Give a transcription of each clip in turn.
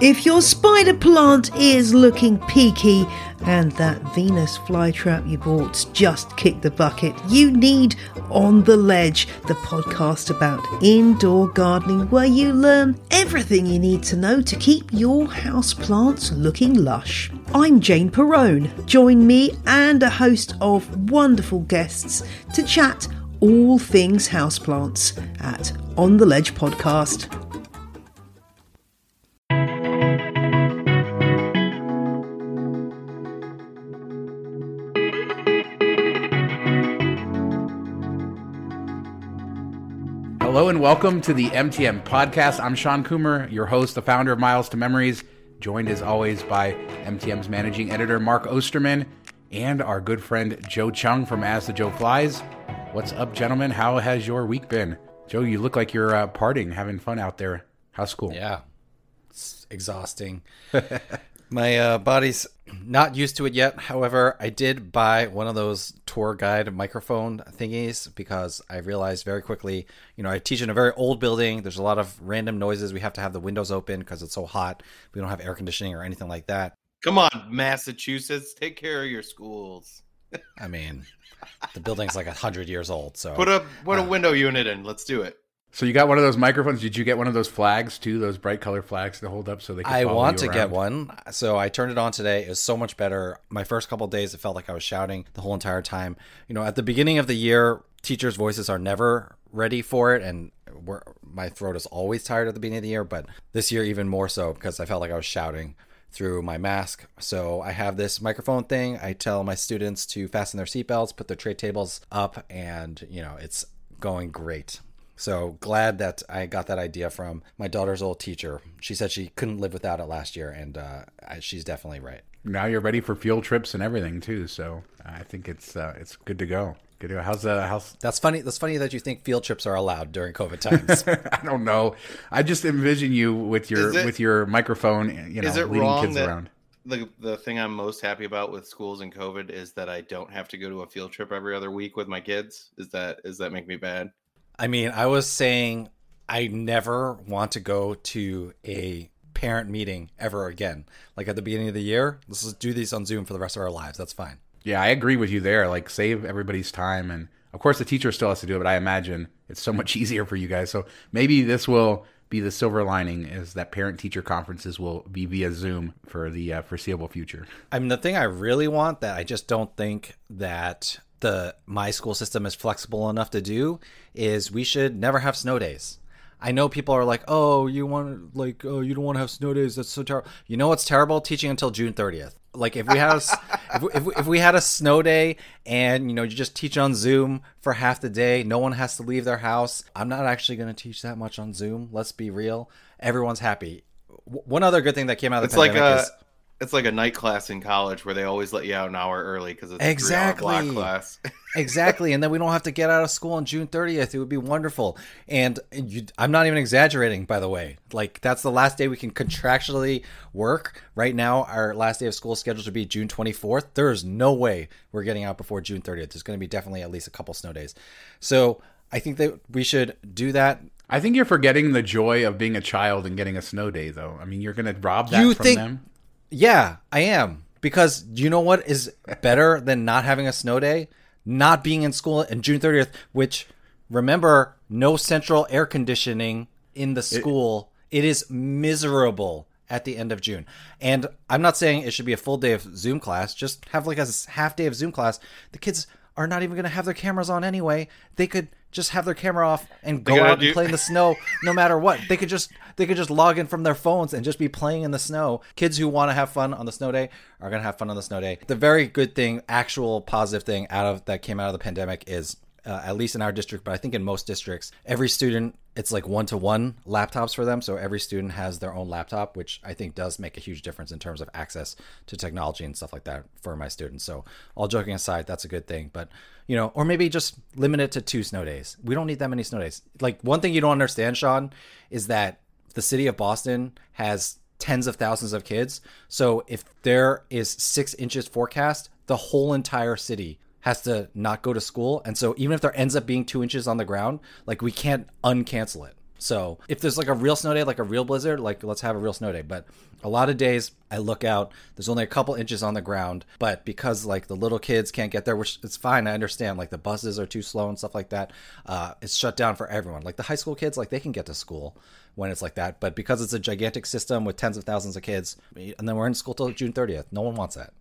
If your spider plant is looking peaky and that Venus flytrap you bought just kicked the bucket, you need On the Ledge, the podcast about indoor gardening where you learn everything you need to know to keep your house plants looking lush. I'm Jane Perrone. Join me and a host of wonderful guests to chat all things houseplants at On the Ledge podcast. Hello and welcome to the MTM podcast. I'm Shawn Coomer, your host, the founder of Miles to Memories, joined as always by MTM's managing editor Mark Osterman and our good friend Joe Cheung from As the Joe Flies. What's up, gentlemen? How has your week been? Joe, you look like you're uh, partying, having fun out there. How's school? Yeah, it's exhausting. My uh, body's not used to it yet. However, I did buy one of those tour guide microphone thingies because I realized very quickly, you know, I teach in a very old building. There's a lot of random noises. We have to have the windows open because it's so hot. We don't have air conditioning or anything like that. Come on, Massachusetts, take care of your schools. I mean, the building's like a hundred years old, so Put a put a uh, window unit in. Let's do it. So you got one of those microphones. Did you get one of those flags too? Those bright color flags to hold up so they can I want to get one. So I turned it on today. It was so much better. My first couple of days, it felt like I was shouting the whole entire time. You know, at the beginning of the year, teachers' voices are never ready for it, and we're, my throat is always tired at the beginning of the year. But this year, even more so because I felt like I was shouting through my mask. So I have this microphone thing. I tell my students to fasten their seatbelts, put their tray tables up, and you know, it's going great. So glad that I got that idea from my daughter's old teacher. She said she couldn't live without it last year, and uh, she's definitely right. Now you're ready for field trips and everything too. So I think it's uh, it's good to go. Good to go. How's uh, how's That's funny. That's funny that you think field trips are allowed during COVID times. I don't know. I just envision you with your it- with your microphone, you know, Is it leading wrong kids that around. the the thing I'm most happy about with schools and COVID is that I don't have to go to a field trip every other week with my kids? Is that is that make me bad? I mean, I was saying I never want to go to a parent meeting ever again. Like at the beginning of the year, let's just do these on Zoom for the rest of our lives. That's fine. Yeah, I agree with you there. Like save everybody's time and of course the teacher still has to do it, but I imagine it's so much easier for you guys. So maybe this will be the silver lining is that parent teacher conferences will be via Zoom for the uh, foreseeable future. I mean, the thing I really want that I just don't think that the my school system is flexible enough to do is we should never have snow days. I know people are like, "Oh, you want like, oh, you don't want to have snow days. That's so terrible." You know what's terrible? Teaching until June 30th. Like if we had a s- if, we- if, we- if we had a snow day and you know you just teach on Zoom for half the day, no one has to leave their house. I'm not actually going to teach that much on Zoom. Let's be real. Everyone's happy. W- One other good thing that came out of the It's like a is it's like a night class in college where they always let you out an hour early because it's a Exactly. three-hour block class. exactly and then we don't have to get out of school on june 30th it would be wonderful and you, i'm not even exaggerating by the way like that's the last day we can contractually work right now our last day of school scheduled to be june 24th there is no way we're getting out before june 30th there's going to be definitely at least a couple snow days so i think that we should do that I think you're forgetting the joy of being a child and getting a snow day though. I mean, you're going to rob that You from think- them. Yeah, I am. Because you know what is better than not having a snow day? Not being in school on June 30th, which remember, no central air conditioning in the school. it is miserable at the end of June. And I'm not saying it should be a full day of Zoom class, just have like a half day of Zoom class. The kids are not even going to have their cameras on anyway. They could just have their camera off and go out do- and play in the snow no matter what. They could just they could just log in from their phones and just be playing in the snow. Kids who want to have fun on the snow day are going to have fun on the snow day. The very good thing, actual positive thing out of that came out of the pandemic is uh, at least in our district, but I think in most districts, every student it's like one to one laptops for them. So every student has their own laptop, which I think does make a huge difference in terms of access to technology and stuff like that for my students. So all joking aside, that's a good thing. But you know, or maybe just limit it to two snow days. We don't need that many snow days. Like one thing you don't understand, Shawn, is that the city of Boston has tens of thousands of kids. So if there is six inches forecast, the whole entire city has to not go to school. And so even if there ends up being two inches on the ground, like we can't uncancel it. So if there's like a real snow day, like a real blizzard, like let's have a real snow day. But a lot of days I look out, there's only a couple inches on the ground, but because like the little kids can't get there, which it's fine, I understand. Like the buses are too slow and stuff like that. Uh, it's shut down for everyone. Like the high school kids, like they can get to school when it's like that. But because it's a gigantic system with tens of thousands of kids, and then we're in school till June 30th, no one wants that.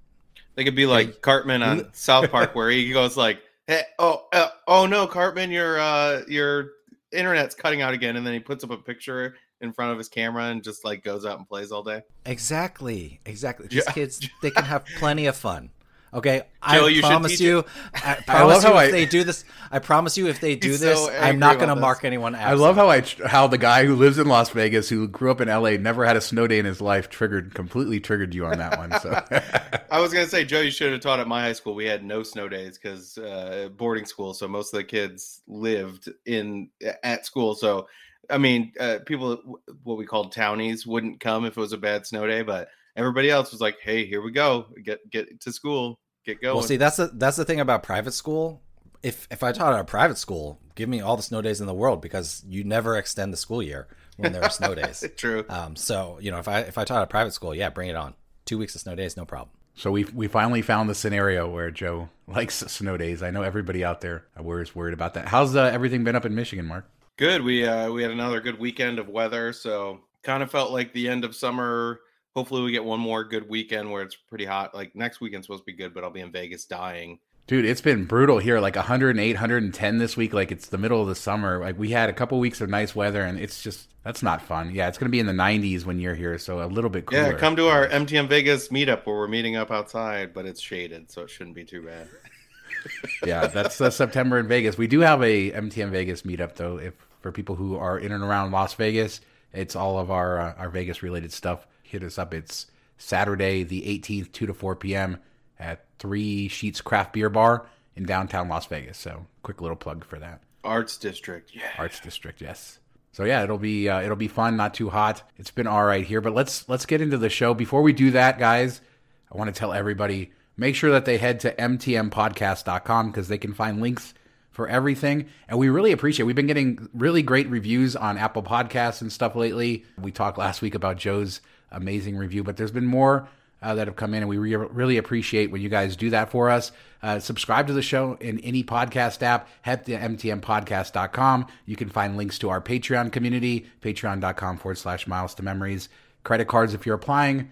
They could be like Cartman on South Park, where he goes like, "Hey, oh, uh, oh no, Cartman, your uh, your internet's cutting out again," and then he puts up a picture in front of his camera and just like goes out and plays all day. Exactly, exactly. These kids, they can have plenty of fun. Okay, Joe, I you promise you. I promise I love you how if I- they do this. I promise you if they do this, so I'm not going to mark anyone. anyone. I love how I how the guy who lives in Las Vegas, who grew up in LA, never had a snow day in his life, triggered completely triggered you on that one. So I was gonna say, Joe, you should have taught at my high school. We had no snow days because uh, boarding school, so most of the kids lived in at school. So, I mean, uh, people what we called townies wouldn't come if it was a bad snow day, but everybody else was like, "Hey, here we go, get get to school, get going." Well, see, that's the that's the thing about private school. If if I taught at a private school, give me all the snow days in the world because you never extend the school year when there are snow days. True. Um, so you know, if I if I taught at a private school, yeah, bring it on. Two weeks of snow days, no problem. So we we finally found the scenario where Joe likes snow days. I know everybody out there is worried about that. How's uh, everything been up in Michigan, Mark? Good. We uh we had another good weekend of weather, so kind of felt like the end of summer. Hopefully, we get one more good weekend where it's pretty hot. Like next weekend's supposed to be good, but I'll be in Vegas dying. Dude, it's been brutal here. Like 108, 110 this week. Like it's the middle of the summer. Like we had a couple weeks of nice weather, and it's just that's not fun. Yeah, it's gonna be in the 90s when you're here, so a little bit cooler. Yeah, come to our MTM Vegas meetup where we're meeting up outside, but it's shaded, so it shouldn't be too bad. yeah, that's September in Vegas. We do have a MTM Vegas meetup though. If for people who are in and around Las Vegas, it's all of our uh, our Vegas related stuff. Hit us up. It's Saturday the 18th, two to four p.m. at Three Sheets Craft Beer Bar in downtown Las Vegas. So quick little plug for that. Arts District, yeah. Arts District, yes. So yeah, it'll be uh, it'll be fun, not too hot. It's been all right here, but let's let's get into the show. Before we do that, guys, I want to tell everybody make sure that they head to mtmpodcast.com because they can find links for everything. And we really appreciate. We've been getting really great reviews on Apple Podcasts and stuff lately. We talked last week about Joe's amazing review, but there's been more uh, that have come in, and we re- really appreciate when you guys do that for us. Uh, subscribe to the show in any podcast app. Head to mtmpodcast.com. You can find links to our Patreon community, patreon.com forward slash miles to memories, credit cards if you're applying,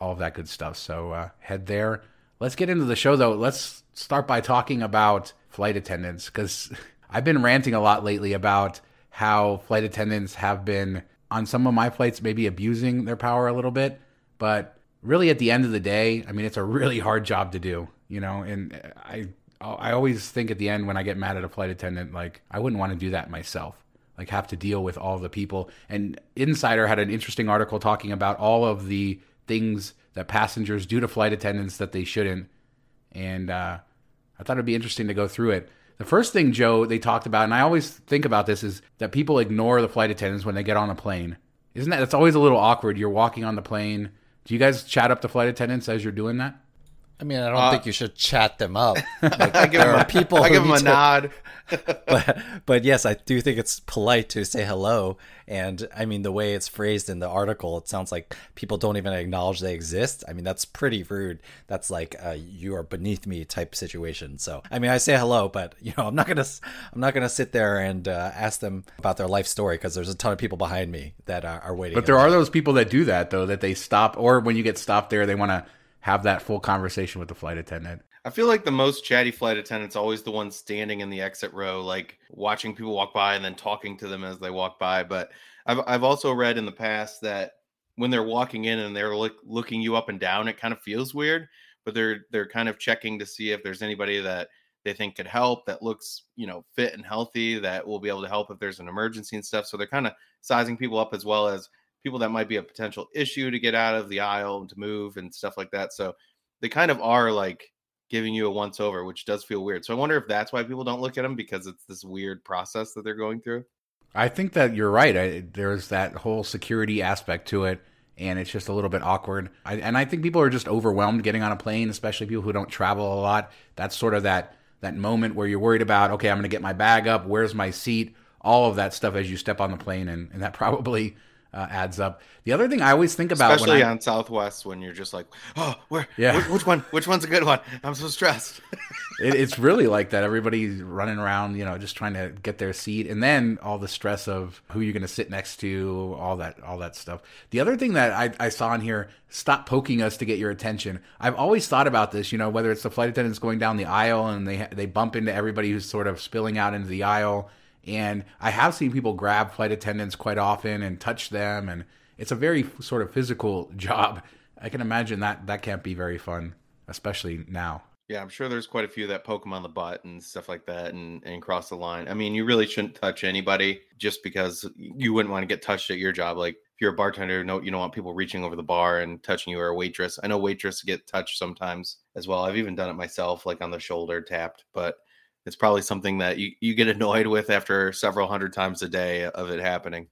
all of that good stuff. So uh, head there. Let's get into the show, though. Let's start by talking about flight attendants because I've been ranting a lot lately about how flight attendants have been on some of my flights maybe abusing their power a little bit, but really at the end of the day, I mean it's a really hard job to do, you know, and I I always think at the end when I get mad at a flight attendant like I wouldn't want to do that myself. Like have to deal with all the people. And Insider had an interesting article talking about all of the things that passengers do to flight attendants that they shouldn't. And uh, I thought it'd be interesting to go through it. The first thing, Joe, they talked about, and I always think about this, is that people ignore the flight attendants when they get on a plane. Isn't that? That's always a little awkward. You're walking on the plane. Do you guys chat up the flight attendants as you're doing that? I mean, I don't Uh, think you should chat them up. Like, I give there him are a, people I give him need a to- nod. but but yes, I do think it's polite to say hello. And I mean, the way it's phrased in the article, it sounds like people don't even acknowledge they exist. I mean, that's pretty rude. That's like uh, you are beneath me type situation. So I mean, I say hello, but you know, I'm not gonna I'm not gonna sit there and uh, ask them about their life story because there's a ton of people behind me that are, are waiting. But there are those people that do that though, that they stop, or when you get stopped there, they want to have that full conversation with the flight attendant. I feel like the most chatty flight attendant's always the one standing in the exit row, like watching people walk by and then talking to them as they walk by. But I've I've also read in the past that when they're walking in and they're look, looking you up and down, it kind of feels weird. But they're they're kind of checking to see if there's anybody that they think could help that looks you know fit and healthy that will be able to help if there's an emergency and stuff. So they're kind of sizing people up as well as people that might be a potential issue to get out of the aisle and to move and stuff like that. So they kind of are like giving you a once over, which does feel weird. So I wonder if that's why people don't look at them because it's this weird process that they're going through. I think that you're right. I, there's that whole security aspect to it, and it's just a little bit awkward. I, and I think people are just overwhelmed getting on a plane, especially people who don't travel a lot. That's sort of that that moment where you're worried about, okay, I'm going to get my bag up. Where's my seat? all of that stuff as you step on the plane, and, and that probably uh, adds up. The other thing I always think about, especially when I, on Southwest, when you're just like, oh, where, Yeah. which, which one, which one's a good one? I'm so stressed. it, it's really like that. Everybody's running around, you know, just trying to get their seat, and then all the stress of who you're going to sit next to, all that, all that stuff. The other thing that I, I saw in here: stop poking us to get your attention. I've always thought about this, you know, whether it's the flight attendants going down the aisle and they they bump into everybody who's sort of spilling out into the aisle, and I have seen people grab flight attendants quite often and touch them, and it's a very sort of physical job. I can imagine that that can't be very fun, especially now. Yeah, I'm sure there's quite a few that poke them on the butt and stuff like that and, and cross the line. I mean, you really shouldn't touch anybody just because you wouldn't want to get touched at your job. Like if you're a bartender, no, you don't want people reaching over the bar and touching you or a waitress. I know waitresses get touched sometimes as well. I've even done it myself, like on the shoulder tapped, but it's probably something that you, you get annoyed with after several hundred times a day of it happening.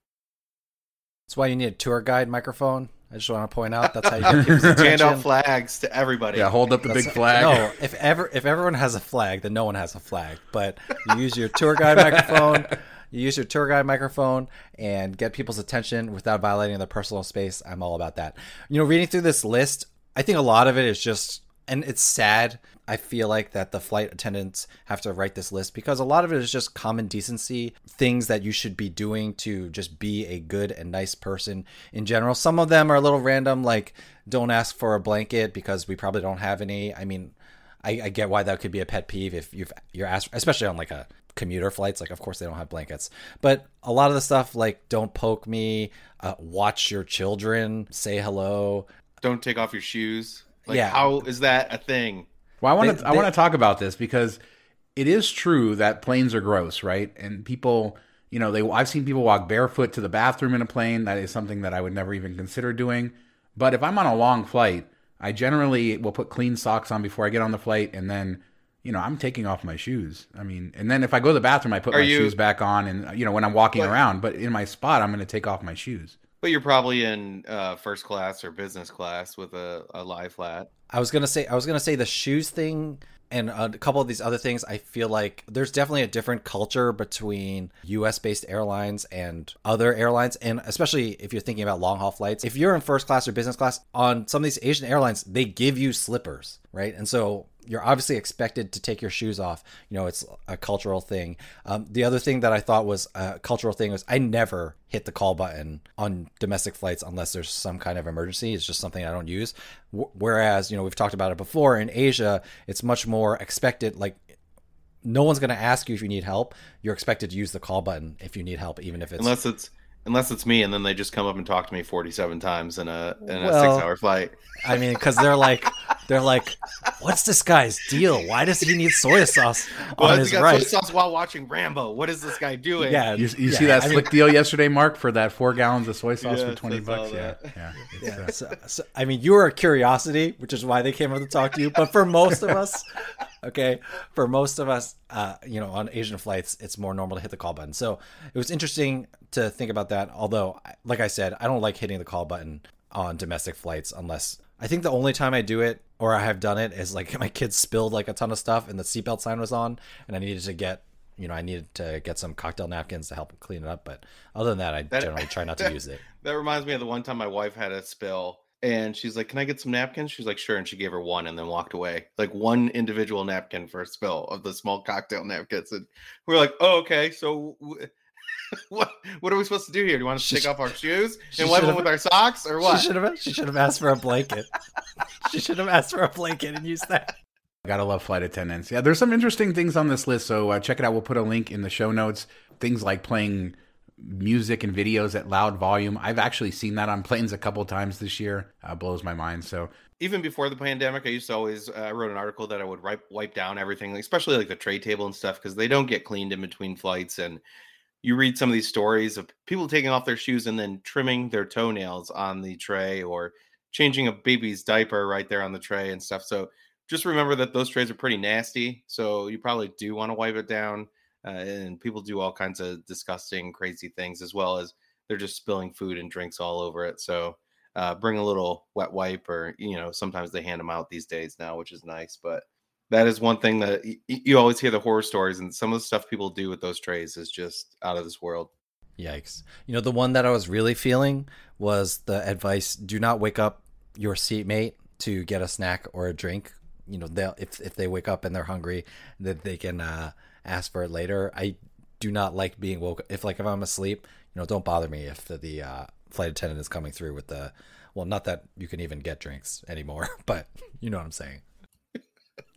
That's why you need a tour guide microphone. I just want to point out that's how you get people's Hand out flags to everybody. Yeah, hold up the That's- big flag. No, if ever if everyone has a flag, then no one has a flag. But you use your tour guide microphone. You use your tour guide microphone and get people's attention without violating their personal space. I'm all about that. You know, reading through this list, I think a lot of it is just, and it's sad. I feel like that the flight attendants have to write this list because a lot of it is just common decency, things that you should be doing to just be a good and nice person in general. Some of them are a little random, like don't ask for a blanket because we probably don't have any. I mean, I, I get why that could be a pet peeve if you've you're asked, especially on like a commuter flights. Like, of course they don't have blankets, but a lot of the stuff like don't poke me, uh, watch your children, say hello. Don't take off your shoes. Like, Yeah. how is that a thing? Well, I want to I want to talk about this because it is true that planes are gross, right? And people, you know, they I've seen people walk barefoot to the bathroom in a plane. That is something that I would never even consider doing. But if I'm on a long flight, I generally will put clean socks on before I get on the flight, and then, you know, I'm taking off my shoes. I mean, and then if I go to the bathroom, I put Are my you- shoes back on, and you know, when I'm walking But- around. But in my spot, I'm going to take off my shoes. But you're probably in uh, first class or business class with a, a lie flat. I was gonna say I was gonna say the shoes thing and a couple of these other things. I feel like there's definitely a different culture between U.S. based airlines and other airlines, and especially if you're thinking about long haul flights. If you're in first class or business class on some of these Asian airlines, they give you slippers, right? And so you're obviously expected to take your shoes off. You know, it's a cultural thing. Um, the other thing that I thought was a cultural thing was I never hit the call button on domestic flights unless there's some kind of emergency. It's just something I don't use. Wh- Whereas, you know, we've talked about it before in Asia, it's much more expected. Like, no one's going to ask you if you need help. You're expected to use the call button if you need help, even if it's Unless it's unless it's me, and then they just come up and talk to me 47 times in a in a Well, six hour flight. I mean, because they're like, they're like, what's this guy's deal? Why does he need soy sauce on he his got soy rice? sauce while watching Rambo. What is this guy doing? Yeah, You, you yeah, see that I mean- slick deal yesterday, Mark, for that four gallons of soy sauce for twenty bucks? Yeah, yeah. Yeah, uh, so, so, I mean, you are a curiosity, which is why they came up to talk to you. But for most of us, okay, for most of us, uh, you know, on Asian flights, it's more normal to hit the call button. So it was interesting to think about that. Although, like I said, I don't like hitting the call button on domestic flights unless I think the only time I do it or I have done it is like my kids spilled like a ton of stuff and the seatbelt sign was on and I needed to get. You know, I needed to get some cocktail napkins to help clean it up, but other than that, I That- generally try not to use it. That reminds me of the one time my wife had a spill and she's like, Can I get some napkins? She's like, Sure. And she gave her one and then walked away. Like one individual napkin for a spill of the small cocktail napkins. And we're like, Oh, okay. So w- what what are we supposed to do here? Do you want us to She take sh- off our shoes and wipe them with our socks or what? She should have. She should have asked for a blanket. she should have asked for a blanket and used that. Gotta love flight attendants. Yeah, there's some interesting things on this list, so uh, check it out. We'll put a link in the show notes. Things like playing music and videos at loud volume. I've actually seen that on planes a couple times this year. Uh, blows my mind. So even before the pandemic, I used to always uh, I wrote an article that I would wipe wipe down everything, especially like the tray table and stuff, because they don't get cleaned in between flights. And you read some of these stories of people taking off their shoes and then trimming their toenails on the tray or changing a baby's diaper right there on the tray and stuff. So just remember that those trays are pretty nasty. So you probably do want to wipe it down. Uh, and people do all kinds of disgusting, crazy things as well as they're just spilling food and drinks all over it. So uh, bring a little wet wipe or you know sometimes they hand them out these days now which is nice but that is one thing that y- you always hear the horror stories, and some of the stuff people do with those trays is just out of this world. Yikes. You know, the one that I was really feeling was the advice do not wake up your seatmate to get a snack or a drink. You know, they'll if if they wake up and they're hungry, that they can uh, ask for it later. I do not like being woke if like if I'm asleep, you know, don't bother me if the, the uh, flight attendant is coming through with the well, not that you can even get drinks anymore, but you know what I'm saying.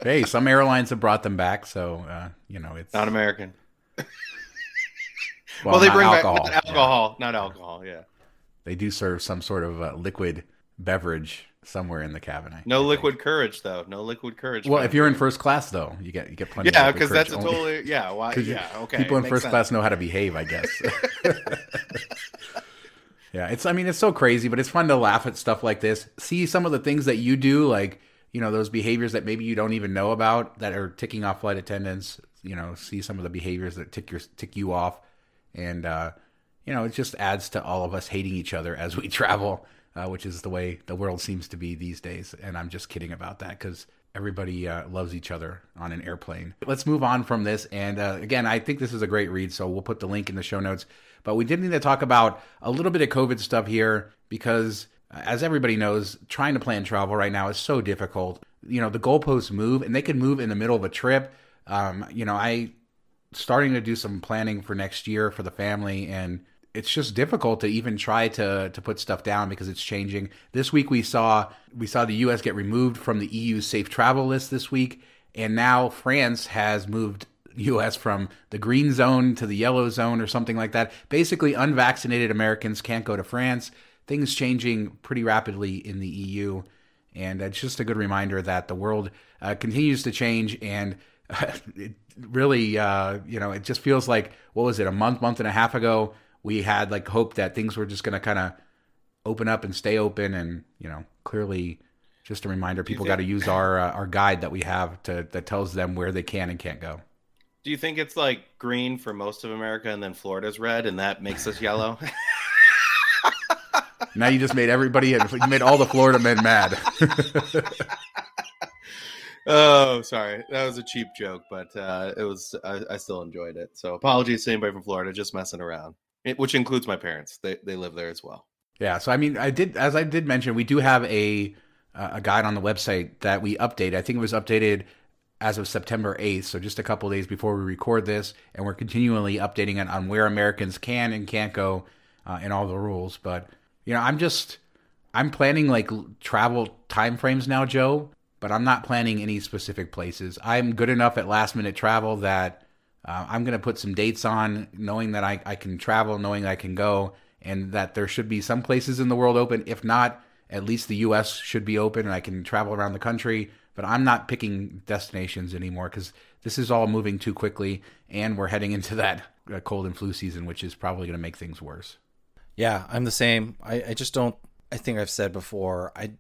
Hey, some airlines have brought them back, so uh, you know it's Not American. well, Well, they bring alcohol. back not Yeah. alcohol, not alcohol. Yeah, They do serve some sort of uh, liquid beverage somewhere in the cabin. I- no think. liquid courage though. No liquid courage. Well, if you're in first class, though, you get you get plenty. yeah, because that's a courage totally yeah. Why? Yeah, okay. People in first sense. class know how to behave, I guess. yeah, it's. I mean, it's so crazy, but it's fun to laugh at stuff like this. See some of the things that you do, like you know those behaviors that maybe you don't even know about that are ticking off flight attendants. You know, see some of the behaviors that tick your tick you off, and uh, you know, it just adds to all of us hating each other as we travel, uh, which is the way the world seems to be these days. And I'm just kidding about that because everybody uh, loves each other on an airplane. Let's move on from this. And uh, again, I think this is a great read, so we'll put the link in the show notes. But we did need to talk about a little bit of COVID stuff here because, as everybody knows, trying to plan travel right now is so difficult. You know, the goalposts move, and they can move in the middle of a trip. Um, you know, I starting to do some planning for next year for the family and it's just difficult to even try to to put stuff down because it's changing. This week we saw we saw the US get removed from the EU safe travel list this week and now France has moved US from the green zone to the yellow zone or something like that. Basically unvaccinated Americans can't go to France. Things changing pretty rapidly in the EU and it's just a good reminder that the world uh, continues to change and it really uh, you know it just feels like what was it a month month and a half ago we had like hope that things were just going to kind of open up and stay open and you know clearly just a reminder people got to use our uh, our guide that we have to that tells them where they can and can't go Do you think it's like green for most of America and then Florida's red and that makes us yellow? now you just made everybody you made all the florida men mad oh, sorry. That was a cheap joke, but uh, it was I, I still enjoyed it. So apologies to anybody from Florida just messing around. It, which includes my parents. They they live there as well. Yeah, so I mean, I did as I did mention, we do have a uh, a guide on the website that we update. I think it was updated as of September 8th, so just a couple days before we record this, and we're continually updating it on where Americans can and can't go uh, and all the rules. But you know, I'm just I'm planning like travel timeframes now, Joe, but I'm not planning any specific places. I'm good enough at last minute travel that uh, I'm going to put some dates on, knowing that I, I can travel, knowing I can go, and that there should be some places in the world open. If not, at least the U.S. should be open, and I can travel around the country. But I'm not picking destinations anymore because this is all moving too quickly, and we're heading into that uh, cold and flu season, which is probably going to make things worse. Yeah, I'm the same. I, I just don't. I think I've said before. I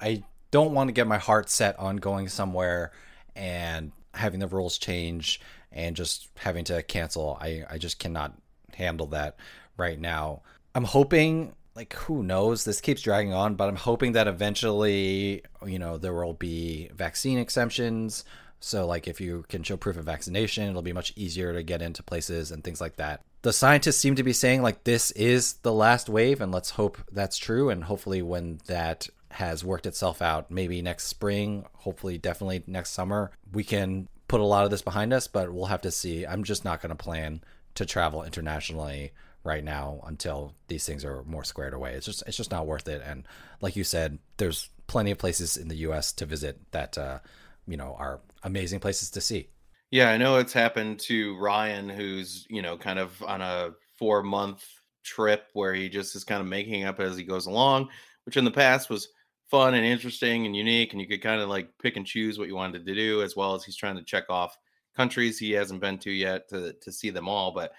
I don't want to get my heart set on going somewhere and having the rules change and just having to cancel. I I just cannot handle that right now. I'm hoping like who knows this keeps dragging on but i'm hoping that eventually you know there will be vaccine exemptions so like if you can show proof of vaccination it'll be much easier to get into places and things like that the scientists seem to be saying like this is the last wave and let's hope that's true and hopefully when that has worked itself out maybe next spring hopefully definitely next summer we can put a lot of this behind us but we'll have to see. I'm just not going to plan to travel internationally right now until these things are more squared away. It's just it's just not worth it and like you said there's plenty of places in the us to visit that uh you know are amazing places to see Yeah, I know it's happened to Ryan, who's you know kind of on a four month trip where he just is kind of making up as he goes along, which in the past was fun and interesting and unique, and you could kind of like pick and choose what you wanted to do, as well as he's trying to check off countries he hasn't been to yet to to see them all. But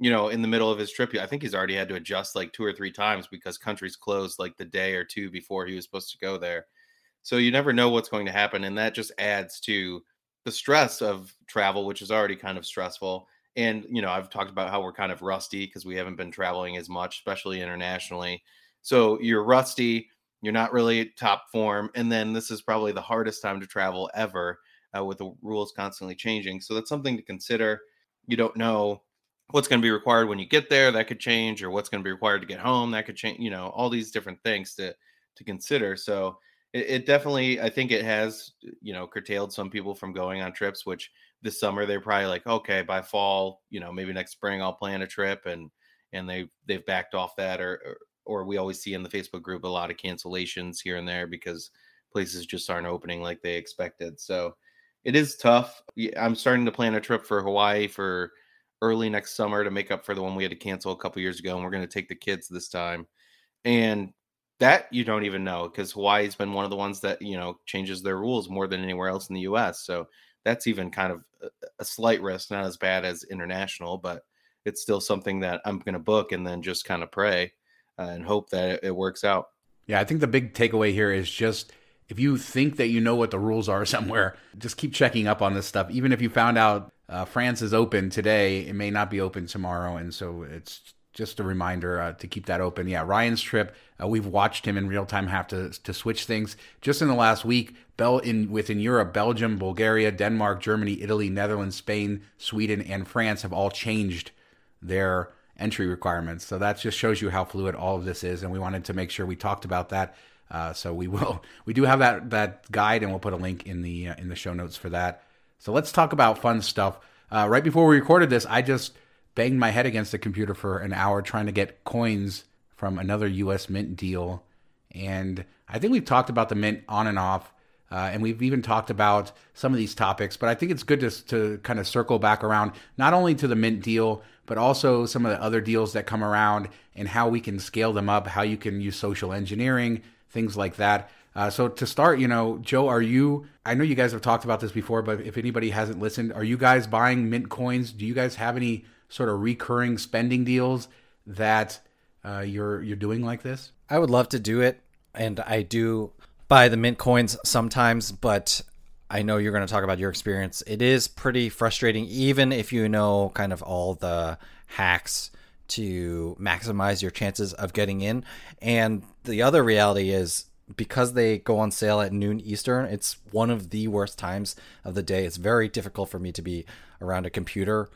you know, in the middle of his trip, I think he's already had to adjust like two or three times because countries closed like the day or two before he was supposed to go there. So you never know what's going to happen, and that just adds to the stress of travel, which is already kind of stressful. And, you know, I've talked about how we're kind of rusty because we haven't been traveling as much, especially internationally. So you're rusty, you're not really top form. And then this is probably the hardest time to travel ever uh, with the rules constantly changing. So that's something to consider. You don't know what's going to be required when you get there. That could change, or what's going to be required to get home. That could change. You know, all these different things to to consider. So it, it definitely, I think it has, you know, curtailed some people from going on trips. Which this summer they're probably like, okay, by fall, you know, maybe next spring I'll plan a trip, and and they they've backed off that, or, or we always see in the Facebook group a lot of cancellations here and there because places just aren't opening like they expected. So it is tough. I'm starting to plan a trip for Hawaii for early next summer to make up for the one we had to cancel a couple years ago, and we're going to take the kids this time. And that you don't even know because Hawaii's been one of the ones that you know changes their rules more than anywhere else in the U.S. So that's even kind of a, slight risk, not as bad as international, but it's still something that I'm going to book and then just kind of pray uh, and hope that it, works out. Yeah, I think the big takeaway here is just if you think that you know what the rules are somewhere, just keep checking up on this stuff. Even if you found out uh, France is open today, it may not be open tomorrow, and so it's just a reminder uh, to keep that open. Yeah, Ryan's trip, uh, we've watched him in real time have to to switch things. Just in the last week, Bell in within Europe, Belgium, Bulgaria, Denmark, Germany, Italy, Netherlands, Spain, Sweden, and France have all changed their entry requirements. So that just shows you how fluid all of this is, and we wanted to make sure we talked about that uh, so we will we do have that that guide, and we'll put a link in the uh, in the show notes for that. So let's talk about fun stuff. Uh, right before we recorded this, I just banged my head against the computer for an hour trying to get coins from another U.S. Mint deal, and I think we've talked about the Mint on and off. Uh, and we've even talked about some of these topics, but I think it's good to, to kind of circle back around not only to the Mint deal, but also some of the other deals that come around and how we can scale them up, how you can use social engineering, things like that. Uh, so to start, you know, Joe, are you? I know you guys have talked about this before, but if anybody hasn't listened, are you guys buying mint coins? Do you guys have any sort of recurring spending deals that uh, you're you're doing like this? I would love to do it, and I do buy the mint coins sometimes, but I know you're going to talk about your experience. It is pretty frustrating, even if you know kind of all the hacks to maximize your chances of getting in. And the other reality is because they go on sale at noon Eastern, it's one of the worst times of the day. It's very difficult for me to be around a computer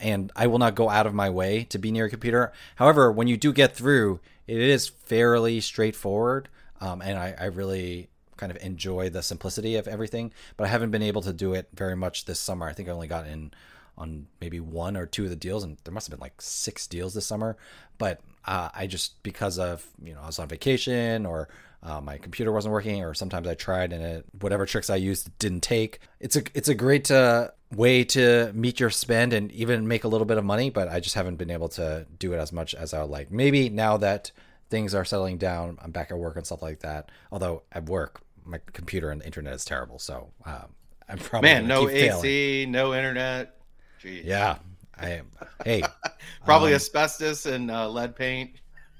and I will not go out of my way to be near a computer. However, when you do get through, it is fairly straightforward. Um, and I, I really kind of enjoy the simplicity of everything, but I haven't been able to do it very much this summer. I think I only got in on maybe one or two of the deals, and there must have been like six deals this summer. But uh, I just because of you know I was on vacation or uh, my computer wasn't working, or sometimes I tried and it, whatever tricks I used didn't take. It's a it's a great uh, way to meet your spend and even make a little bit of money, but I just haven't been able to do it as much as I would like. Maybe now that things are settling down, I'm back at work and stuff like that. Although at work, my computer and the internet is terrible, so um, I'm probably man no AC, failing. no internet. Jeez. Yeah, I am. Hey, probably um, asbestos and uh, lead paint.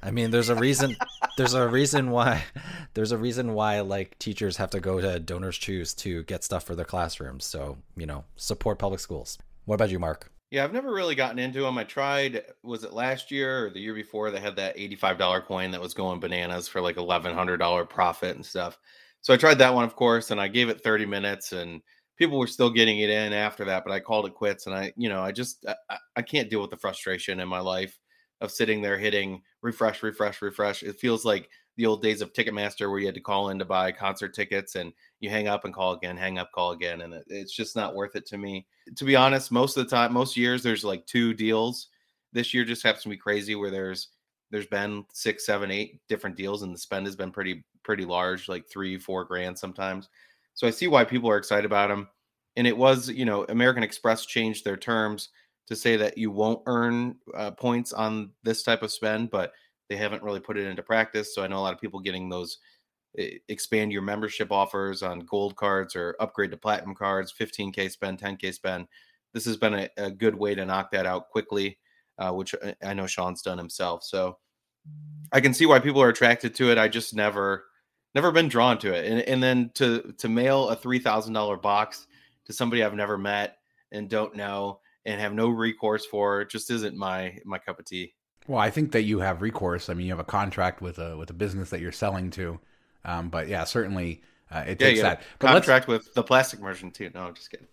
I mean, there's a reason. there's a reason why. There's a reason why like teachers have to go to Donors Choose to get stuff for their classrooms. So you know, support public schools. What about you, Mark? Yeah, I've never really gotten into them. I tried. Was it last year or the year before? They had that eighty-five dollar coin that was going bananas for like eleven hundred dollar profit and stuff. So I tried that one, of course, and I gave it thirty minutes and people were still getting it in after that, but I called it quits. And I, you know, I just, I, I can't deal with the frustration in my life of sitting there hitting refresh, refresh, refresh. It feels like the old days of Ticketmaster where you had to call in to buy concert tickets and you hang up and call again, hang up, call again. And it's just not worth it to me. To be honest, most of the time, most years, there's like two deals. This year just happens to be crazy where there's, there's been six, seven, eight different deals and the spend has been pretty, pretty large, like three, four grand sometimes. So I see why people are excited about them. And it was, you know, American Express changed their terms to say that you won't earn uh, points on this type of spend, but they haven't really put it into practice. So I know a lot of people getting those expand your membership offers on gold cards or upgrade to platinum cards, 15K spend, 10K spend. This has been a, a good way to knock that out quickly, uh, which uh, I know Shawn's done himself. So I can see why people are attracted to it. I just never never been drawn to it. And and then to to mail a three thousand dollar box to somebody I've never met and don't know and have no recourse for just isn't my my cup of tea. Well, I think that you have recourse. I mean, you have a contract with a with a business that you're selling to. Um, but yeah, certainly Uh, it Yeah, takes that. But contract with the plastic merchant too. No, I'm just kidding.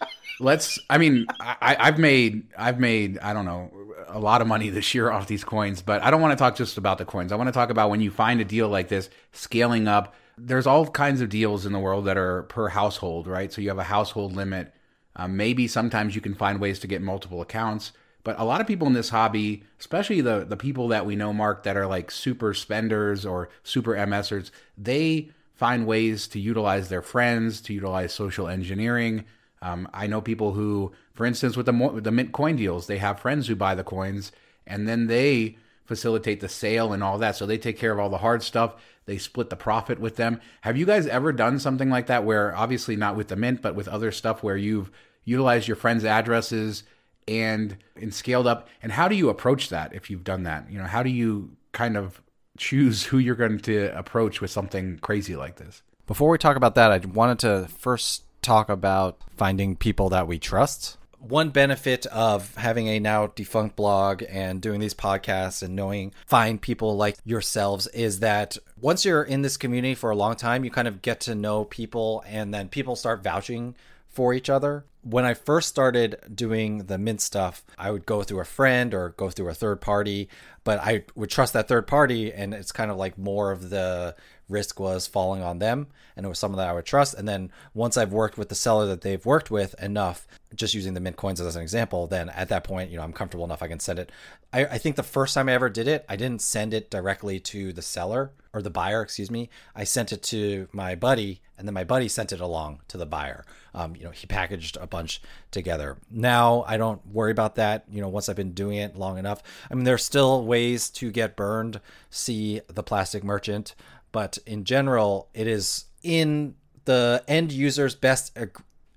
let's. I mean, I, I've made. Let's. I mean, I, I've made. I've made. I don't know a lot of money this year off these coins, but I don't want to talk just about the coins. I want to talk about when you find a deal like this, scaling up. There's all kinds of deals in the world that are per household, right? So you have a household limit. Um, maybe sometimes you can find ways to get multiple accounts. But a lot of people in this hobby, especially the the people that we know, Mark, that are like super spenders or super MSers, they find ways to utilize their friends, to utilize social engineering. Um, I know people who, for instance, with the with the mint coin deals, they have friends who buy the coins, and then they facilitate the sale and all that. So they take care of all the hard stuff. They split the profit with them. Have you guys ever done something like that where obviously not with the mint, but with other stuff where you've utilized your friends' addresses and and scaled up? And how do you approach that if you've done that? You know, how do you kind of choose who you're going to approach with something crazy like this? Before we talk about that, I wanted to first talk about finding people that we trust one benefit of having a now defunct blog and doing these podcasts and knowing find people like yourselves is that once you're in this community for a long time, you kind of get to know people and then people start vouching for each other. When I first started doing the mint stuff, I would go through a friend or go through a third party, but I would trust that third party and it's kind of like more of the risk was falling on them and it was someone that I would trust. And then once I've worked with the seller that they've worked with enough, just using the mint coins as an example, then at that point, you know, I'm comfortable enough I can send it. I, I think the first time I ever did it, I didn't send it directly to the seller or the buyer, excuse me. I sent it to my buddy and then my buddy sent it along to the buyer. Um, you know, he packaged a bunch together. Now I don't worry about that. You know, once I've been doing it long enough, I mean, there's still ways to get burned. See the plastic merchant but in general, it is in the end user's best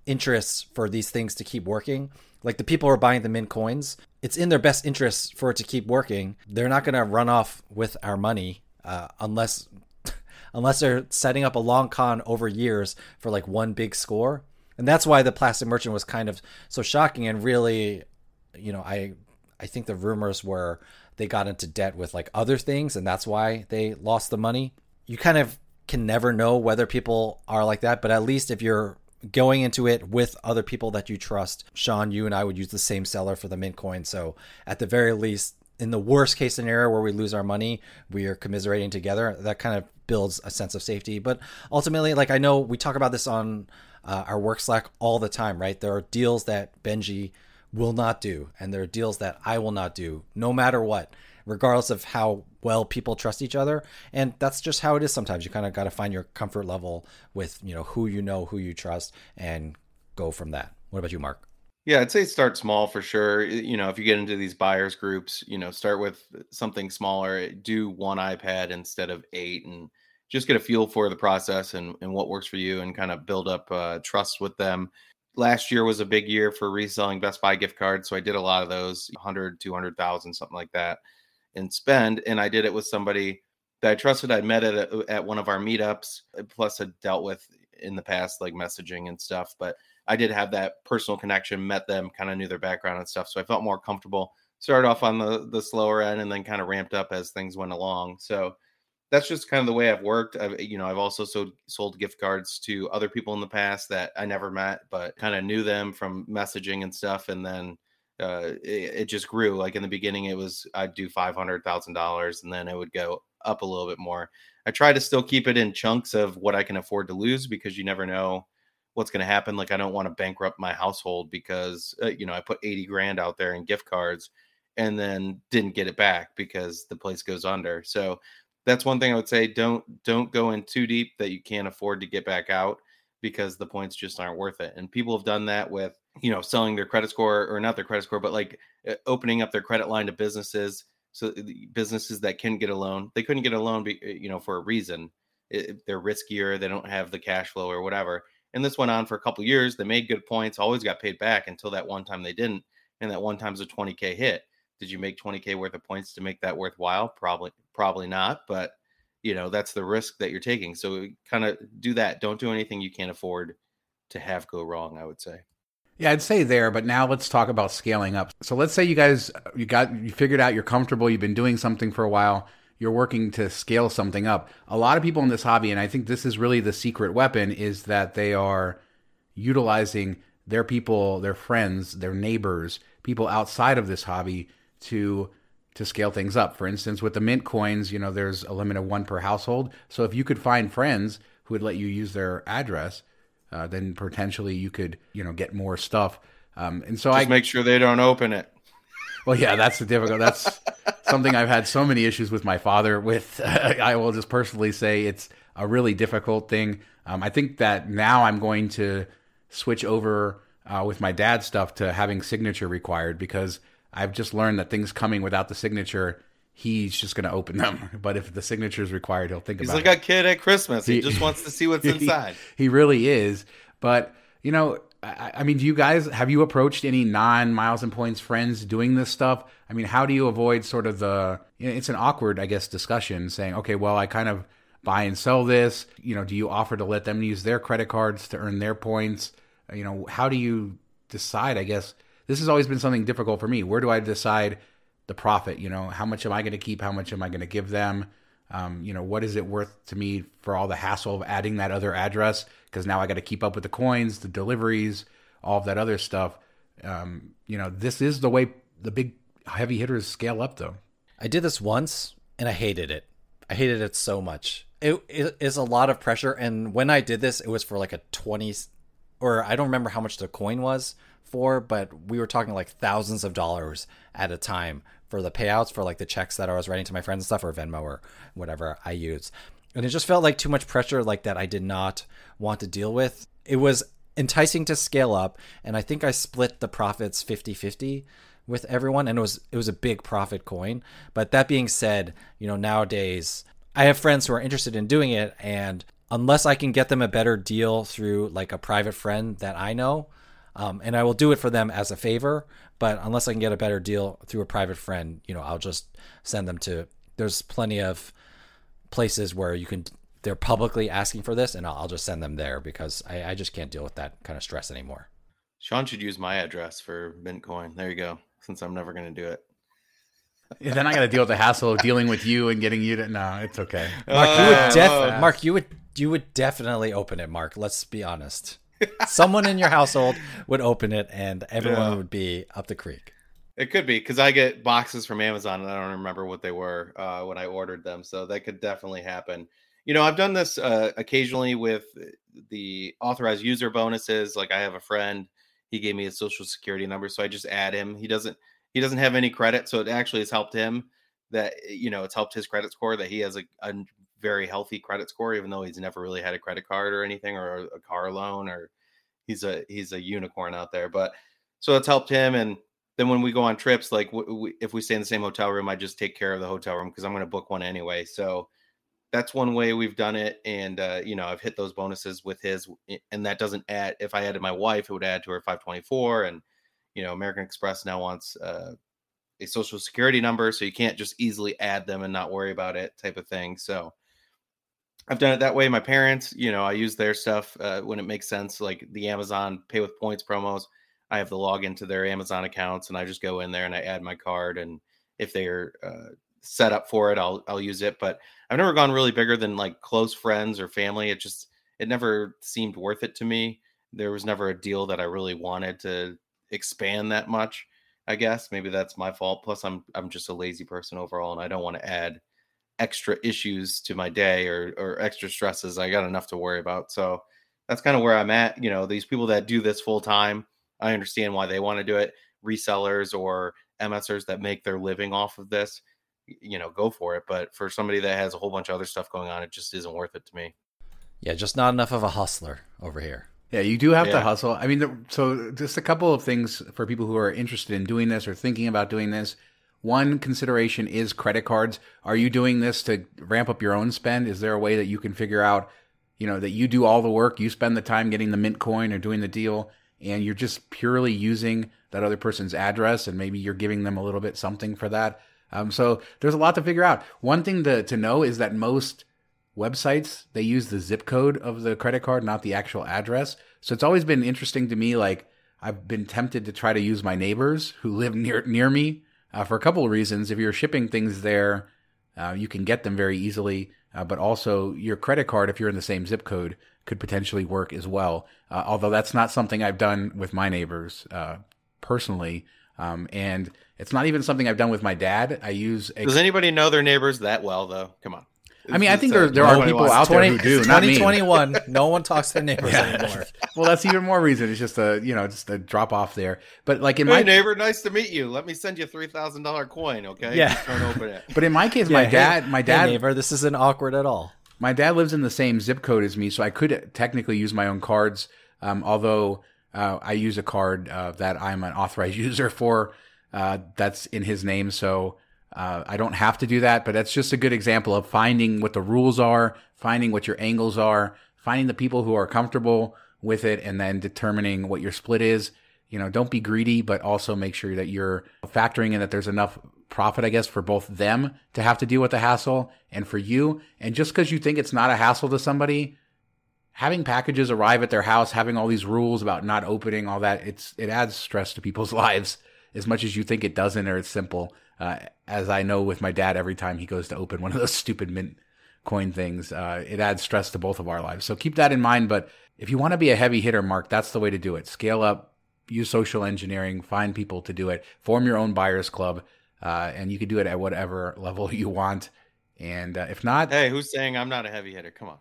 interests for these things to keep working. Like the people who are buying the mint coins, it's in their best interest for it to keep working. They're not going to run off with our money uh, unless unless they're setting up a long con over years for like one big score. And that's why the plastic merchant was kind of so shocking and really, you know, I I think the rumors were they got into debt with like other things and that's why they lost the money you kind of can never know whether people are like that, but at least if you're going into it with other people that you trust, Shawn, you and I would use the same seller for the mint coin. So at the very least, in the worst case scenario where we lose our money, we are commiserating together. That kind of builds a sense of safety. But ultimately, like I know we talk about this on uh, our work Slack all the time, right? There are deals that Benji will not do, and there are deals that I will not do, no matter what regardless of how well people trust each other. And that's just how it is sometimes. You kind of got to find your comfort level with, you know, who you know, who you trust, and go from that. What about you, Mark? Yeah, I'd say start small for sure. You know, if you get into these buyers groups, you know, start with something smaller, do one iPad instead of eight, and just get a feel for the process and, and what works for you and kind of build up uh, trust with them. Last year was a big year for reselling Best Buy gift cards. So I did a lot of those 100, 200,000, something like that and spend. And I did it with somebody that I trusted. I met at a, at one of our meetups, uh, plus had dealt with in the past, like messaging and stuff. But I did have that personal connection, met them, kind of knew their background and stuff. So I felt more comfortable. Started off on the the slower end and then kind of ramped up as things went along. So that's just kind of the way I've worked. I've you know I've also sold sold gift cards to other people in the past that I never met, but kind of knew them from messaging and stuff, and then uh, it, it, just grew. Like in the beginning, it was I'd do five hundred thousand dollars, and then it would go up a little bit more. I try to still keep it in chunks of what I can afford to lose because you never know what's going to happen. Like I don't want to bankrupt my household because uh, you know I put eighty grand out there in gift cards and then didn't get it back because the place goes under. So that's one thing I would say. Don't don't go in too deep that you can't afford to get back out because the points just aren't worth it. And people have done that with you know selling their credit score or not their credit score but like uh, opening up their credit line to businesses so businesses that can get a loan they couldn't get a loan be, uh, you know for a reason it, they're riskier they don't have the cash flow or whatever and this went on for a couple years they made good points always got paid back until that one time they didn't and that one time's a 20k hit did you make 20k worth of points to make that worthwhile probably probably not but you know that's the risk that you're taking so kind of do that don't do anything you can't afford to have go wrong i would say yeah, I'd say there, but now let's talk about scaling up. So let's say you guys you got you figured out you're comfortable, you've been doing something for a while, you're working to scale something up. A lot of people in this hobby, and I think this is really the secret weapon, is that they are utilizing their people, their friends, their neighbors, people outside of this hobby to to scale things up. For instance, with the mint coins, you know, there's a limit of one per household. So if you could find friends who would let you use their address, uh, then potentially you could, you know, get more stuff. Um, and so Just I make sure they don't open it. well, yeah, that's the difficult. That's something I've had so many issues with my father. With I will just personally say it's a really difficult thing. Um, I think that now I'm going to switch over uh, with my dad's stuff to having signature required because I've just learned that things coming without the signature, he's just going to open them. But if the signature is required, he'll think He's about like it. He's like a kid at Christmas. He, just wants to see what's inside. He, he really is. But you know, I, I mean, do you guys have you approached any non miles and points friends doing this stuff? I mean, how do you avoid sort of the? You know, it's an awkward, I guess, discussion saying, okay, well, I kind of buy and sell this. You know, do you offer to let them use their credit cards to earn their points? You know, how do you decide? I guess this has always been something difficult for me. Where do I decide the profit? You know, how much am I going to keep? How much am I going to give them? Um, you know, what is it worth to me for all the hassle of adding that other address? Because now I got to keep up with the coins, the deliveries, all of that other stuff. Um, you know, this is the way the big heavy hitters scale up, though. I did this once and I hated it. I hated it so much. It, it is a lot of pressure. And when I did this, it was for like a 20 or I don't remember how much the coin was for, but we were talking like thousands of dollars at a time for the payouts for like the checks that I was writing to my friends and stuff or Venmo or whatever I use. And it just felt like too much pressure like that I did not want to deal with. It was enticing to scale up and I think I split the profits 50-50 with everyone and it was it was a big profit coin. But that being said, you know, nowadays I have friends who are interested in doing it and unless I can get them a better deal through like a private friend that I know, um, and I will do it for them as a favor. But unless I can get a better deal through a private friend, you know, I'll just send them to. There's plenty of places where you can. They're publicly asking for this, and I'll, I'll just send them there because I, I just can't deal with that kind of stress anymore. Shawn should use my address for Bitcoin. There you go. Since I'm never going to do it. Yeah, then I got to deal with the hassle of dealing with you and getting you to. No, it's okay. Mark, you would Uh, def- uh, Mark, you would you would definitely open it, Mark. Let's be honest. Someone in your household would open it, and everyone Yeah. would be up the creek. It could be because I get boxes from Amazon and I don't remember what they were uh, when I ordered them. So that could definitely happen. You know, I've done this uh, occasionally with the authorized user bonuses. Like I have a friend, he gave me his social security number, so I just add him. He doesn't he doesn't have any credit, so it actually has helped him. That you know, it's helped his credit score. That he has a, a very healthy credit score, even though he's never really had a credit card or anything or a car loan or he's a he's a unicorn out there. But so it's helped him and then when we go on trips like w- w- if we stay in the same hotel room i just take care of the hotel room because i'm going to book one anyway so that's one way we've done it and uh, you know i've hit those bonuses with his and that doesn't add if i added my wife it would add to her 524 and you know american express now wants uh, a social security number so you can't just easily add them and not worry about it type of thing so i've done it that way my parents you know i use their stuff uh, when it makes sense like the amazon pay with points promos I have the login to their Amazon accounts, and I just go in there and I add my card. And if they're uh, set up for it, I'll I'll use it. But I've never gone really bigger than like close friends or family. It just it never seemed worth it to me. There was never a deal that I really wanted to expand that much. I guess maybe that's my fault. Plus, I'm I'm just a lazy person overall, and I don't want to add extra issues to my day or or extra stresses. I got enough to worry about. So that's kind of where I'm at. You know, these people that do this full time I understand why they want to do it. Resellers or MSers that make their living off of this, you know, go for it. But for somebody that has a whole bunch of other stuff going on, it just isn't worth it to me. Yeah, just not enough of a hustler over here. Yeah, you do have to hustle. I mean, the, so just a couple of things for people who are interested in doing this or thinking about doing this. One consideration is credit cards. Are you doing this to ramp up your own spend? Is there a way that you can figure out, you know, that you do all the work, you spend the time getting the mint coin or doing the deal, and you're just purely using that other person's address, and maybe you're giving them a little bit something for that. Um, so there's a lot to figure out. One thing to, to know is that most websites they use the zip code of the credit card not the actual address so it's always been interesting to me like i've been tempted to try to use my neighbors who live near near me uh, for a couple of reasons if you're shipping things there uh, you can get them very easily. Uh, but also your credit card, if you're in the same zip code, could potentially work as well. Uh, although that's not something I've done with my neighbors uh, personally. Um, and it's not even something I've done with my dad. I use. A- Does anybody know their neighbors that well, though? Come on. I mean, I think there, there are people out there who do. 2021, no one talks to their neighbors yeah. anymore. well, that's even more reason. It's just a you know just a drop off there. But like in hey, my neighbor, nice to meet you. Let me send you a three thousand dollar coin. Okay, yeah. Trying to open it. But in my case, yeah, my dad, my dad, hey, neighbor, this isn't awkward at all. My dad lives in the same zip code as me, so I could technically use my own cards. Um, although uh, I use a card uh, that I'm an authorized user for, uh, that's in his name, so uh, I don't have to do that. But that's just a good example of finding what the rules are, finding what your angles are, finding the people who are comfortable with it, and then determining what your split is. You know, don't be greedy, but also make sure that you're factoring in that there's enough profit, I guess, for both them to have to deal with the hassle and for you. And just because you think it's not a hassle to somebody, having packages arrive at their house, having all these rules about not opening, all that, it's it adds stress to people's lives as much as you think it doesn't or it's simple. Uh, as I know with my dad, every time he goes to open one of those stupid mint coin things, uh, it adds stress to both of our lives. So keep that in mind. But if you want to be a heavy hitter, Mark, that's the way to do it. Scale up, use social engineering, find people to do it, form your own buyers club uh, and you can do it at whatever level you want. And uh, if not, hey, who's saying I'm not a heavy hitter? Come on.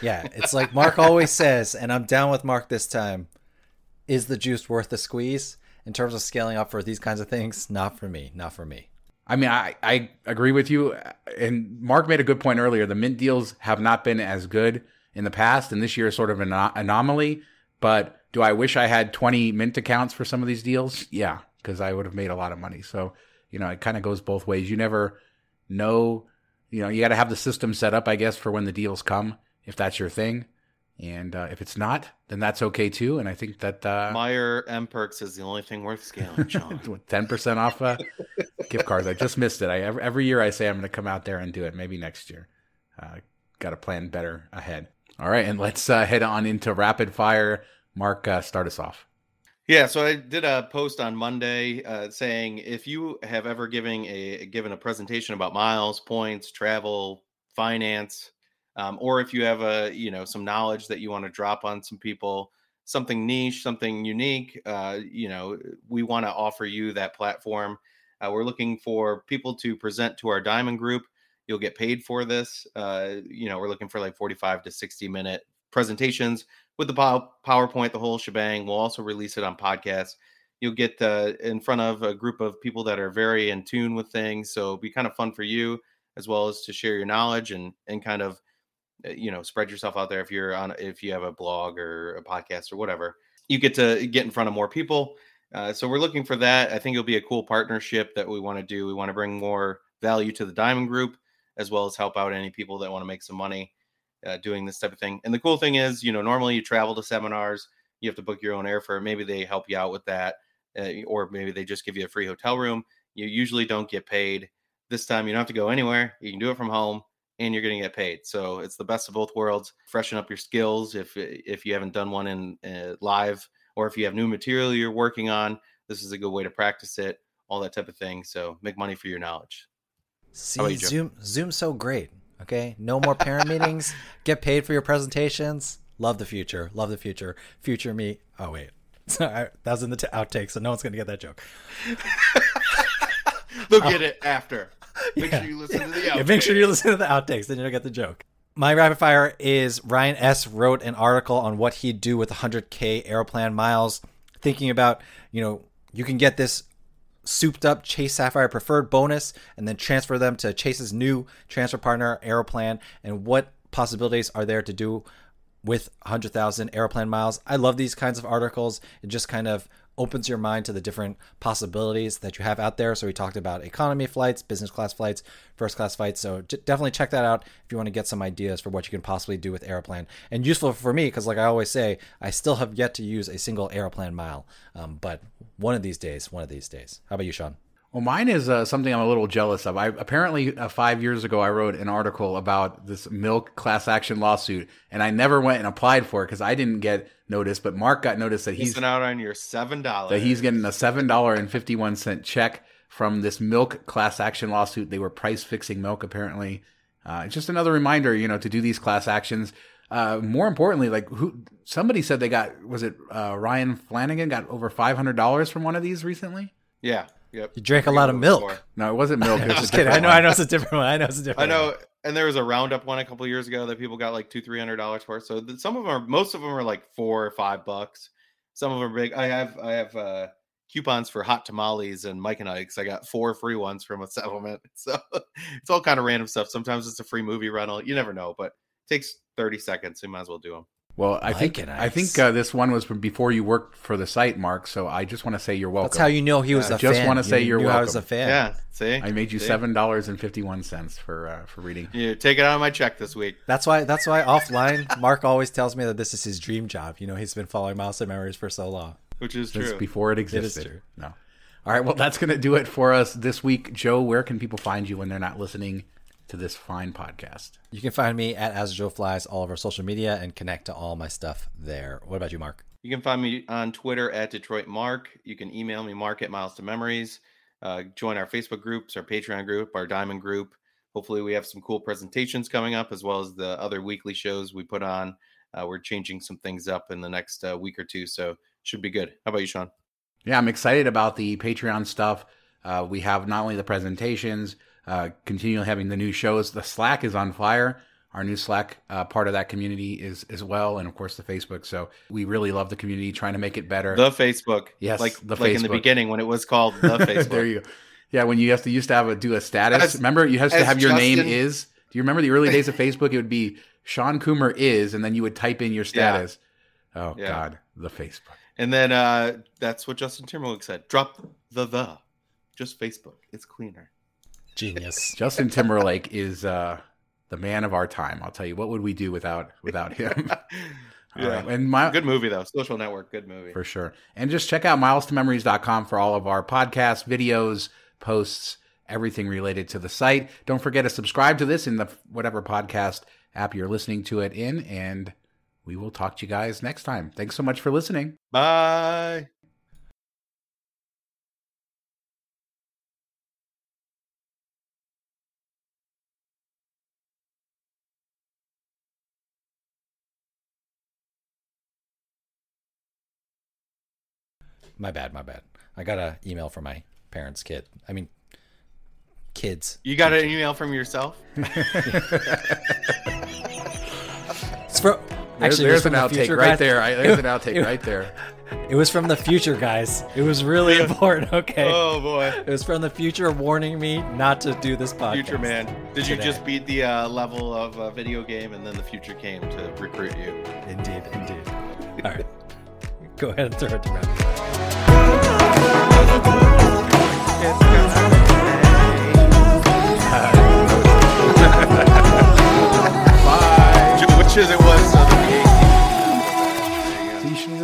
Yeah, it's like Mark always says, and I'm down with Mark this time. Is the juice worth the squeeze? In terms of scaling up for these kinds of things, not for me. Not for me. I mean, I, I agree with you. And Mark made a good point earlier. The mint deals have not been as good in the past, and this year is sort of an anomaly. But do I wish I had 20 mint accounts for some of these deals? Yeah, because I would have made a lot of money. So you know, it kind of goes both ways. You never know, you know, you got to have the system set up, I guess, for when the deals come, if that's your thing. And uh, if it's not, then that's okay too. And I think that uh, Meijer mPerks is the only thing worth scaling, Shawn. Ten percent off uh, gift cards. I just missed it. I every, every year I say I'm going to come out there and do it. Maybe next year. Uh, got to plan better ahead. All right, and let's uh, head on into rapid fire. Mark, uh, start us off. Yeah, so I did a post on Monday uh, saying if you have ever given a given a presentation about miles, points, travel, finance, um, or if you have a you know some knowledge that you want to drop on some people, something niche, something unique, uh, you know, we want to offer you that platform. Uh, we're looking for people to present to our diamond group. You'll get paid for this. Uh, you know, we're looking for like 45 to 60 minute presentations with the PowerPoint, the whole shebang. We'll also release it on podcasts. You'll get uh, in front of a group of people that are very in tune with things. So it'll be kind of fun for you as well as to share your knowledge and and kind of you know spread yourself out there if you're on if you have a blog or a podcast or whatever. You get to get in front of more people. Uh, so we're looking for that. I think it'll be a cool partnership that we want to do. We want to bring more value to the Diamond Group as well as help out any people that want to make some money uh, doing this type of thing. And the cool thing is, you know, normally you travel to seminars, you have to book your own airfare. Maybe they help you out with that, uh, or maybe they just give you a free hotel room. You usually don't get paid. This time, you don't have to go anywhere. You can do it from home, and you're going to get paid. So it's the best of both worlds. Freshen up your skills if if you haven't done one in uh, live, or if you have new material you're working on. This is a good way to practice it. All that type of thing. So make money for your knowledge. See, you, Zoom Zoom's so great. Okay, no more parent meetings. Get paid for your presentations. Love the future. Love the future. Future me. Oh wait, that was in the t- outtake, so no one's gonna get that joke. They'll get it after. Make yeah. sure you listen to the outtakes. Yeah, make sure you listen to the outtakes, then you'll get the joke. My rapid fire is Ryan S. wrote an article on what he'd do with 100k Aeroplan miles, thinking about you know you can get this souped up Chase Sapphire preferred bonus and then transfer them to Chase's new transfer partner, Aeroplan, and what possibilities are there to do with 100,000 Aeroplan miles. I love these kinds of articles. It just kind of opens your mind to the different possibilities that you have out there. So we talked about economy flights, business class flights, first class flights. So j- definitely check that out if you want to get some ideas for what you can possibly do with Aeroplan. And useful for me because, like I always say, I still have yet to use a single Aeroplan mile. Um, but one of these days, one of these days. How about you, Shawn? Well, mine is uh, something I'm a little jealous of. I apparently uh, five years ago I wrote an article about this milk class action lawsuit, and I never went and applied for it because I didn't get notice. But Mark got notice that he's out on your seven dollars. That he's getting a seven dollar and fifty one cent check from this milk class action lawsuit. They were price fixing milk, apparently. Uh, it's just another reminder, you know, to do these class actions. Uh, more importantly, like who somebody said they got was it uh, Ryan Flanagan got over five hundred dollars from one of these recently. Yeah. Yep. You drank a lot of milk. No, it wasn't milk. It was Just kidding. I know. one. I know it's a different one. I know it's a different. I know, one. and there was a roundup one a couple years ago that people got like two, three hundred dollars for. So th- some of them are, most of them are like four or five bucks. Some of them are big. I have, I have uh, coupons for hot tamales and Mike and Ike's. I got four free ones from a settlement. So it's all kind of random stuff. Sometimes it's a free movie rental. You never know, but it takes thirty seconds. So you might as well do them. Well, I think and I think uh, this one was from before you worked for the site, Mark. So I just want to say you're welcome. That's how you know he was Yeah, a just fan. wanna say you're knew I was a fan. Yeah. See, I made you See? seven dollars and fifty one cents for uh, for reading. You take it out of my check this week. That's why. That's why offline, Mark always tells me that this is his dream job. You know, he's been following Miles and Memories for so long. Which is Since true. before it existed. true. No. All right. Well, that's going to do it for us this week. Joe, where can people find you when they're not listening to this fine podcast? You can find me at As Joe Flies, all of our social media, and connect to all my stuff there. What about you, Mark? You can find me on Twitter at Detroit Mark. You can email me Mark at Miles to Memories. Uh, join our Facebook groups, our Patreon group, our Diamond group. Hopefully, we have some cool presentations coming up, as well as the other weekly shows we put on. Uh, we're changing some things up in the next uh, week or two, so should be good. How about you, Shawn? Yeah, I'm excited about the Patreon stuff. Uh, we have not only the presentations, uh, continually having the new shows. The Slack is on fire. Our new Slack uh, part of that community is as well, and of course the Facebook. So we really love the community, trying to make it better. The Facebook, Yes, like the like in the beginning when it was called the Facebook. there you go. Yeah, when you have to used to have a do a status. As- remember, you have to have your name is. Do you remember the early days of Facebook? It would be Shawn Coomer is, and then you would type in your status. Oh Yeah. God, the Facebook. And then uh, that's what Justin Timberlake said. Drop the the, just Facebook. It's cleaner. Genius. Justin Timberlake is uh, the man of our time. I'll tell you, what would we do without without him? Yeah. right. And my, Good movie though. Social Network. Good movie. for sure. And just check out milestomemories.com for all of our podcasts, videos, posts, everything related to the site. Don't forget to subscribe to this in the whatever podcast app you're listening to it in. And we will talk to you guys next time. Thanks so much for listening. Bye. My bad. My bad. I got an email from my parents' kid. I mean, kids. You got an email from yourself? It's from. There's, Actually, it there's an from the outtake future right guys. there. I, there's an It- outtake it- right there. It was from the future, guys. It was really important. Okay. Oh boy. It was from the future warning me not to do this podcast. Future man. Did you just beat the uh, level of a video game and then the future came to recruit you? Indeed, indeed. All right. Go ahead and throw it to Brad.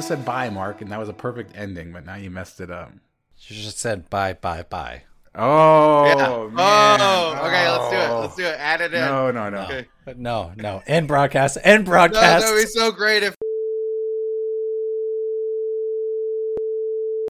Said bye, Mark, and that was a perfect ending, but now you messed it up. You just said bye, bye, bye. Oh, yeah. man. Oh, okay. Let's do it. Oh. Let's do it. Add it in. No, no, no. Okay. No, no. End broadcast. End No, broadcast. that would be so great if